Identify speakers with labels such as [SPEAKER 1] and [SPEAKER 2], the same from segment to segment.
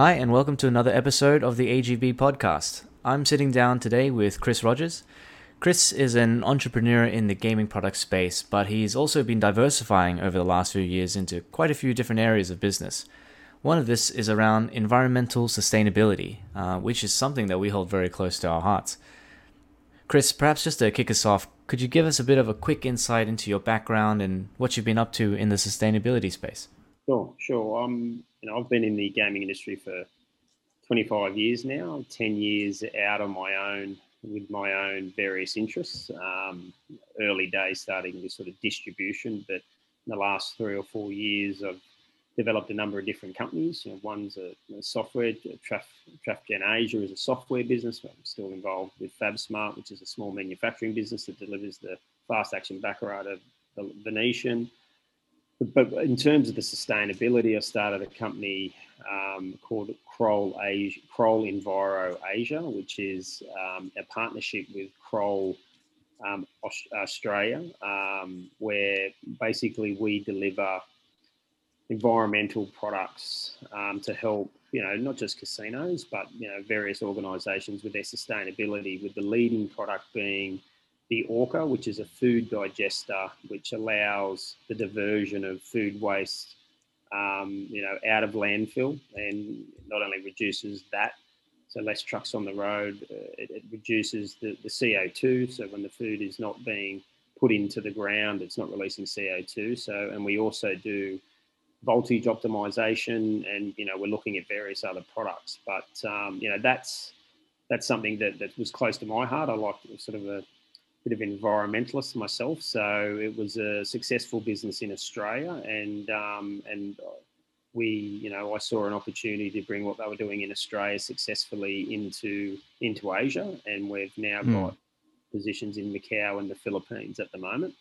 [SPEAKER 1] Hi, and welcome to another episode of the AGB podcast. I'm sitting down today with Chris Rogers. Chris is an entrepreneur in the gaming product space, but he's also been diversifying over the last few years into quite a few different areas of business. One of this is around environmental sustainability, uh, which is something that we hold very close to our hearts. Chris, perhaps just to kick us off, could you give us a bit of a quick insight into your background and what you've been up to in the sustainability space?
[SPEAKER 2] Sure, sure. Um, you know, I've been in the gaming industry for 25 years now, 10 years out on my own with my own various interests. Um, early days starting with sort of distribution, but in the last three or four years, I've developed a number of different companies. You know, one's a, a software, Traf, TrafGen Asia is a software business. I'm still involved with FabSmart, which is a small manufacturing business that delivers the fast action baccarat of the Venetian but in terms of the sustainability, I started a company um, called Kroll, Asia, Kroll Enviro Asia, which is um, a partnership with Kroll um, Australia, um, where basically we deliver environmental products um, to help, you know, not just casinos, but you know, various organisations with their sustainability. With the leading product being the Orca, which is a food digester, which allows the diversion of food waste, um, you know, out of landfill, and not only reduces that, so less trucks on the road, uh, it, it, reduces the, the CO2. So when the food is not being put into the ground, it's not releasing CO2. So, and we also do voltage optimization, and you know, we're looking at various other products. But um, you know, that's that's something that, that was close to my heart. I like sort of a bit of environmentalist myself, so it was a successful business in Australia, and um, and we, you know, I saw an opportunity to bring what they were doing in Australia successfully into into Asia, and we've now mm. got positions in Macau and the Philippines at the moment.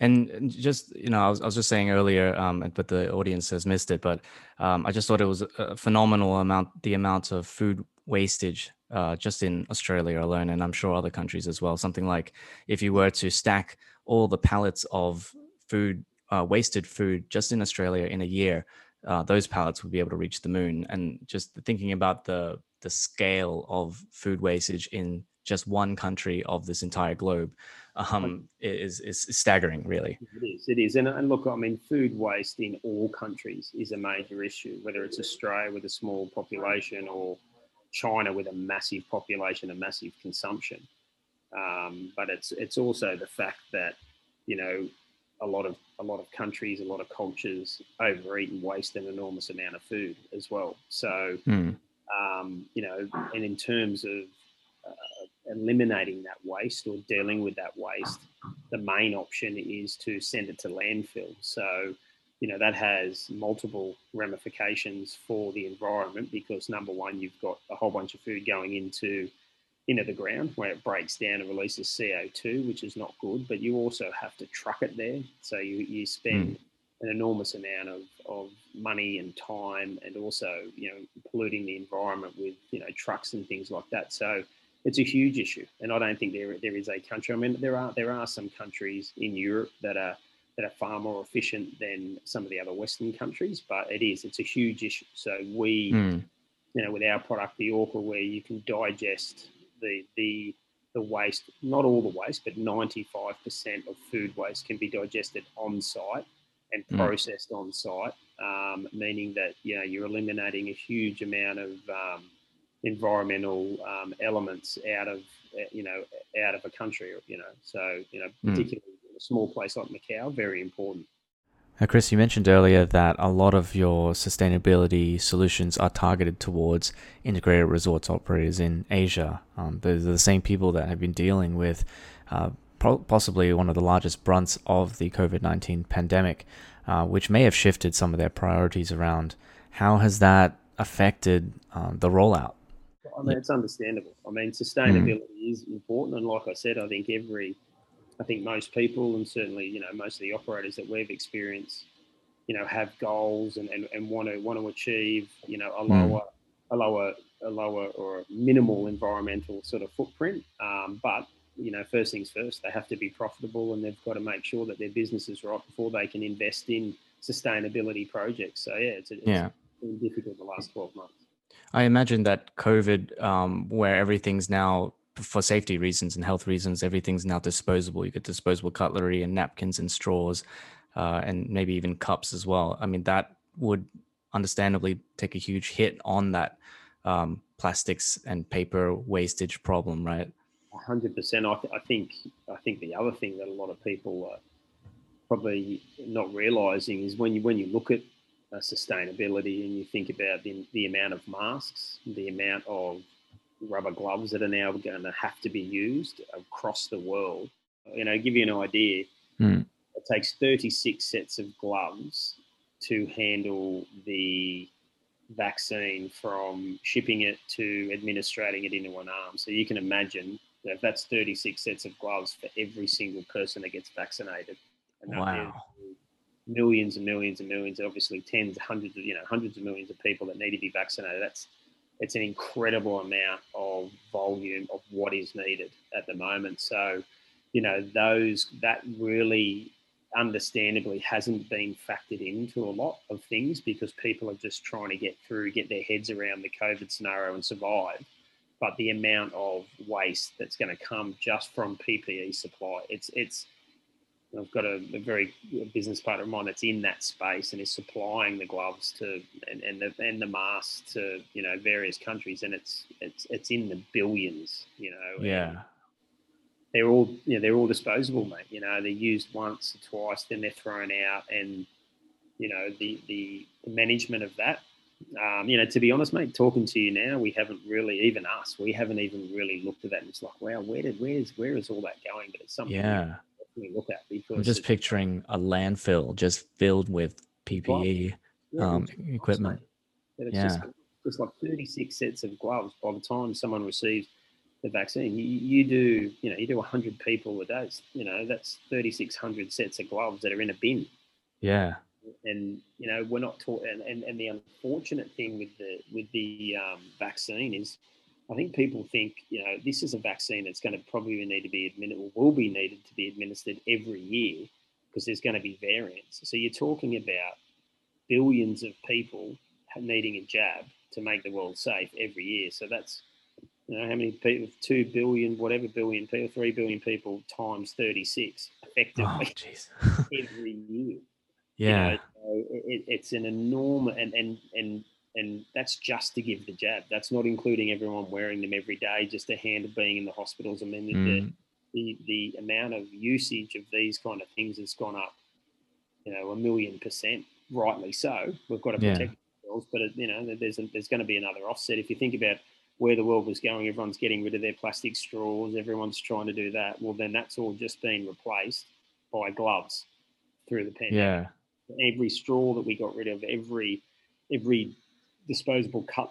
[SPEAKER 1] And just you know, I was, I was just saying earlier, um, but the audience has missed it. But um, I just thought it was a phenomenal amount, the amount of food wastage uh, just in Australia alone, and I'm sure other countries as well. Something like if you were to stack all the pallets of food, uh, wasted food, just in Australia in a year, uh, those pallets would be able to reach the moon. And just thinking about the the scale of food wastage in just one country of this entire globe um, is, is staggering, really.
[SPEAKER 2] It is. It is. And, and look, I mean, food waste in all countries is a major issue, whether it's Australia with a small population or China with a massive population and massive consumption. Um, but it's it's also the fact that you know a lot of a lot of countries, a lot of cultures overeat and waste an enormous amount of food as well. So mm. um, you know, and in terms of uh, eliminating that waste or dealing with that waste, the main option is to send it to landfill. So you know that has multiple ramifications for the environment because number one you've got a whole bunch of food going into into the ground where it breaks down and releases CO2 which is not good but you also have to truck it there. So you, you spend mm. an enormous amount of, of money and time and also you know polluting the environment with you know trucks and things like that. So it's a huge issue and I don't think there there is a country. I mean there are there are some countries in Europe that are that are far more efficient than some of the other Western countries. But it is, it's a huge issue. So we, mm. you know, with our product, the Orca, where you can digest the the the waste, not all the waste, but 95% of food waste can be digested on site and hmm. processed mm. on site, um, meaning that you know you're eliminating a huge amount of um, environmental um, elements out of you know out of a country, you know. So you know, hmm. particularly a small place like Macau, very important.
[SPEAKER 1] Now, Chris, you mentioned earlier that a lot of your sustainability solutions are targeted towards integrated resorts operators in Asia. Um, they're the same people that have been dealing with uh, possibly one of the largest brunts of the COVID 19 pandemic, uh, which may have shifted some of their priorities around. How has that affected um, the rollout?
[SPEAKER 2] I mean, it's understandable. I mean, sustainability mm. is important. And like I said, I think every I think most people, and certainly you know most of the operators that we've experienced, you know, have goals and, and, and want to want to achieve you know a hmm. lower mm. a lower a lower or minimal environmental sort of footprint. Um, but you know, first things first, they have to be profitable and they've got to make sure that their business is right before they can invest in sustainability projects. So yeah, it's a, it's,
[SPEAKER 1] yeah.
[SPEAKER 2] been difficult the last 12 months.
[SPEAKER 1] I imagine that COVID, um, where everything's now for safety reasons and health reasons, everything's now disposable. You get disposable cutlery and napkins and straws, uh, and maybe even cups as well. I mean, that would understandably take a huge hit on that um, plastics and paper wastage problem, right?
[SPEAKER 2] hundred percent. I, th- I think I think the other thing that a lot of people are probably not realizing is when you when you look at uh, sustainability and you think about the, the amount of masks, the amount of rubber gloves that are now going to have to be used across the world. You know, give you an idea,
[SPEAKER 1] mm.
[SPEAKER 2] it takes 36 sets of gloves to handle the vaccine from shipping it to administrating it into an arm. So you can imagine if that's 36 sets of gloves for every single person that gets vaccinated.
[SPEAKER 1] And wow.
[SPEAKER 2] Millions and millions and millions, obviously tens, hundreds of, you know, hundreds of millions of people that need to be vaccinated. That's, it's an incredible amount of volume of what is needed at the moment. So, you know, those, that really understandably hasn't been factored into a lot of things because people are just trying to get through, get their heads around the COVID scenario and survive but the amount of waste that's going to come just from PPE supply, it's it's. I've got a, a very a business partner of mine that's in that space and is supplying the gloves to and, and the and the masks to you know various countries, and it's it's it's in the billions, you know.
[SPEAKER 1] Yeah.
[SPEAKER 2] They're all you know they're all disposable, mate. You know they're used once or twice, then they're thrown out, and you know the the management of that um, you know, to be honest, mate, talking to you now, we haven't really, even us, we haven't even really looked at that. And it's like, wow, where did, where's, where is all that going? But it's something
[SPEAKER 1] yeah.
[SPEAKER 2] We look at because
[SPEAKER 1] I'm just picturing a landfill just filled with PPE yeah, um, equipment.
[SPEAKER 2] It's yeah. Just, just like 36 sets of gloves by the time someone receives the vaccine. You, you, do, you know, you do 100 people a day. You know, that's 3,600 sets of gloves that are in a bin.
[SPEAKER 1] Yeah
[SPEAKER 2] and you know we're not taught and, and, and the unfortunate thing with the with the um, vaccine is I think people think you know this is a vaccine that's going to probably need to be administered or will be needed to be administered every year because there's going to be variants. So you're talking about billions of people needing a jab to make the world safe every year. So that's you know how many people, two billion, whatever billion people, three billion people times thirty six effectively
[SPEAKER 1] oh,
[SPEAKER 2] every year.
[SPEAKER 1] Yeah,
[SPEAKER 2] you know, it, it's an enormous and and and and that's just to give the jab. That's not including everyone wearing them every day. Just a hand of being in the hospitals. I mean, mm. the, the the amount of usage of these kind of things has gone up. You know, a million percent. Rightly so. We've got to protect yeah. ourselves, but it, you know, there's a, there's going to be another offset. If you think about where the world was going, everyone's getting rid of their plastic straws. Everyone's trying to do that. Well, then that's all just been replaced by gloves through the pandemic.
[SPEAKER 1] Yeah
[SPEAKER 2] every straw that we got rid of, every every disposable cut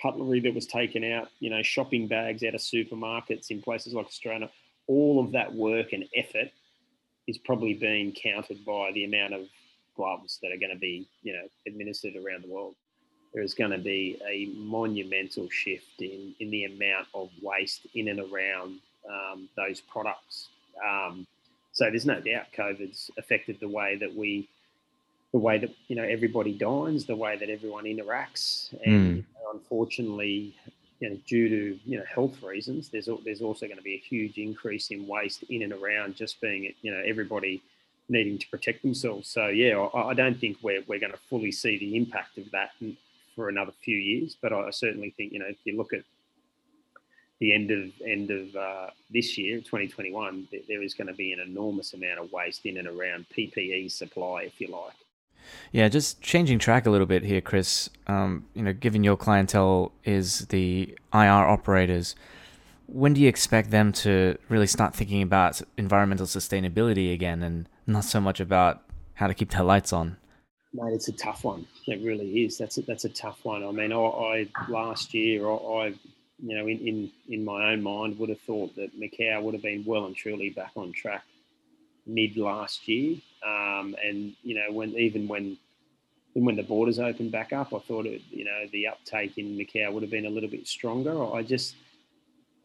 [SPEAKER 2] cutlery that was taken out, you know, shopping bags out of supermarkets in places like Australia, all of that work and effort is probably being counted by the amount of gloves that are going to be, you know, administered around the world. There is going to be a monumental shift in, in the amount of waste in and around um, those products. Um, so there's no doubt COVID's affected the way that we the way that you know everybody dines, the way that everyone interacts, and mm. unfortunately, you know, due to you know health reasons, there's there's also going to be a huge increase in waste in and around just being you know everybody needing to protect themselves. So yeah, I, I don't think we're we're going to fully see the impact of that for another few years, but I certainly think you know if you look at the end of end of uh, this year, 2021, there is going to be an enormous amount of waste in and around PPE supply, if you like.
[SPEAKER 1] Yeah, just changing track a little bit here, Chris. Um, you know, given your clientele is the IR operators, when do you expect them to really start thinking about environmental sustainability again, and not so much about how to keep their lights on?
[SPEAKER 2] Mate, it's a tough one. It really is. That's a, that's a tough one. I mean, I, I last year, I, I, you know, in, in in my own mind, would have thought that Macau would have been well and truly back on track mid last year. Um, and you know, when even when when the borders opened back up, I thought it, you know the uptake in Macau would have been a little bit stronger. I just,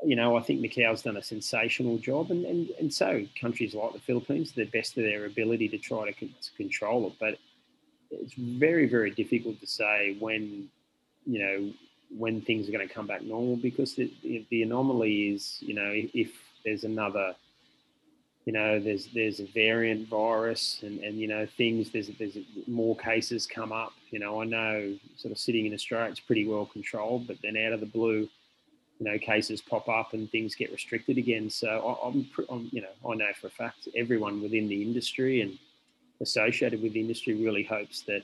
[SPEAKER 2] you know, I think Macau's done a sensational job, and and, and so countries like the Philippines, the best of their ability to try to, con- to control it. But it's very very difficult to say when you know when things are going to come back normal because the, the anomaly is you know if there's another you know there's there's a variant virus and and you know things there's there's more cases come up. You know i know sort of sitting in australia it's pretty well controlled but then out of the blue you know cases pop up and things get restricted again. So I, I'm, I'm you know i know for a fact everyone within the industry and associated with the industry really hopes that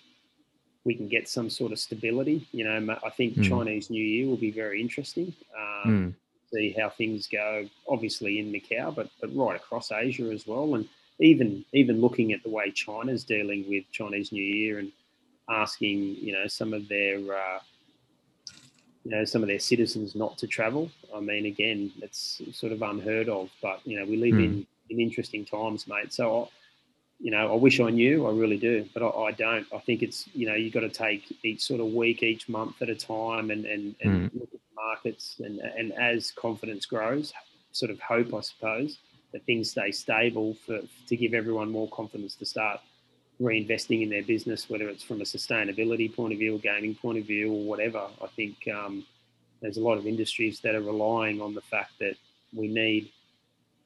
[SPEAKER 2] we can get some sort of stability. You know i think mm. chinese new year will be very interesting. Um, mm see how things go. Obviously in Macau, but but right across Asia as well, and even even looking at the way China's dealing with Chinese New Year and asking you know some of their uh, you know some of their citizens not to travel. I mean, again, it's sort of unheard of, but you know we live mm. in in interesting times, mate. So. You know, I wish I knew. I really do, but I, I don't. I think it's you know you've got to take each sort of week, each month at a time, and and, and mm. look at the markets and, and as confidence grows, sort of hope, I suppose, that things stay stable for, to give everyone more confidence to start reinvesting in their business, whether it's from a sustainability point of view, or gaming point of view, or whatever. I think um, there's a lot of industries that are relying on the fact that we need,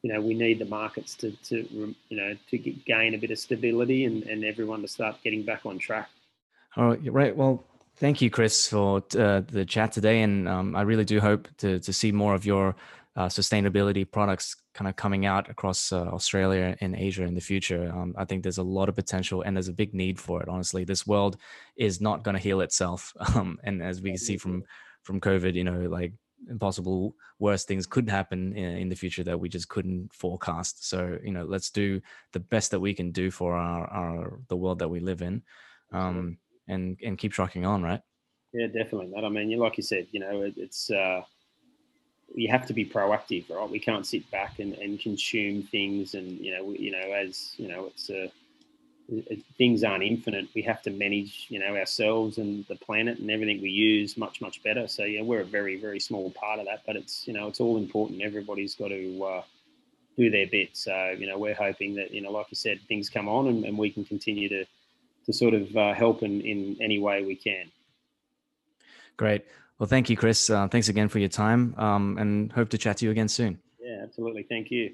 [SPEAKER 2] you know, we need the markets to, to you know, to gain a bit of stability and, and everyone to start getting back on track.
[SPEAKER 1] All right, right. Well, Thank you, Chris, for uh, the chat today, and um, I really do hope to to see more of your uh, sustainability products kind of coming out across uh, Australia and Asia in the future. Um, I think there's a lot of potential, and there's a big need for it. Honestly, this world is not going to heal itself, um, and as we can see from from COVID, you know, like impossible worse things could happen in, in, the future that we just couldn't forecast. So you know, let's do the best that we can do for our, our the world that we live in. Um, and and keep trucking on, right?
[SPEAKER 2] Yeah, definitely, That I mean, you like you said, you know, it, it's uh, you have to be proactive, right? We can't sit back and, and consume things, and you know, you know, as you know, it's a uh, things aren't infinite. We have to manage, you know, ourselves and the planet and everything we use much, much better. So yeah, we're a very, very small part of that, but it's you know, it's all important. Everybody's got to uh, do their bit. So you know, we're hoping that you know, like you said, things come on and, and we can continue to to sort of uh, help in, in any way we can.
[SPEAKER 1] Great. Well, thank you, Chris. Uh, thanks again for your time um, and hope to chat to you again soon.
[SPEAKER 2] Yeah, absolutely. Thank you.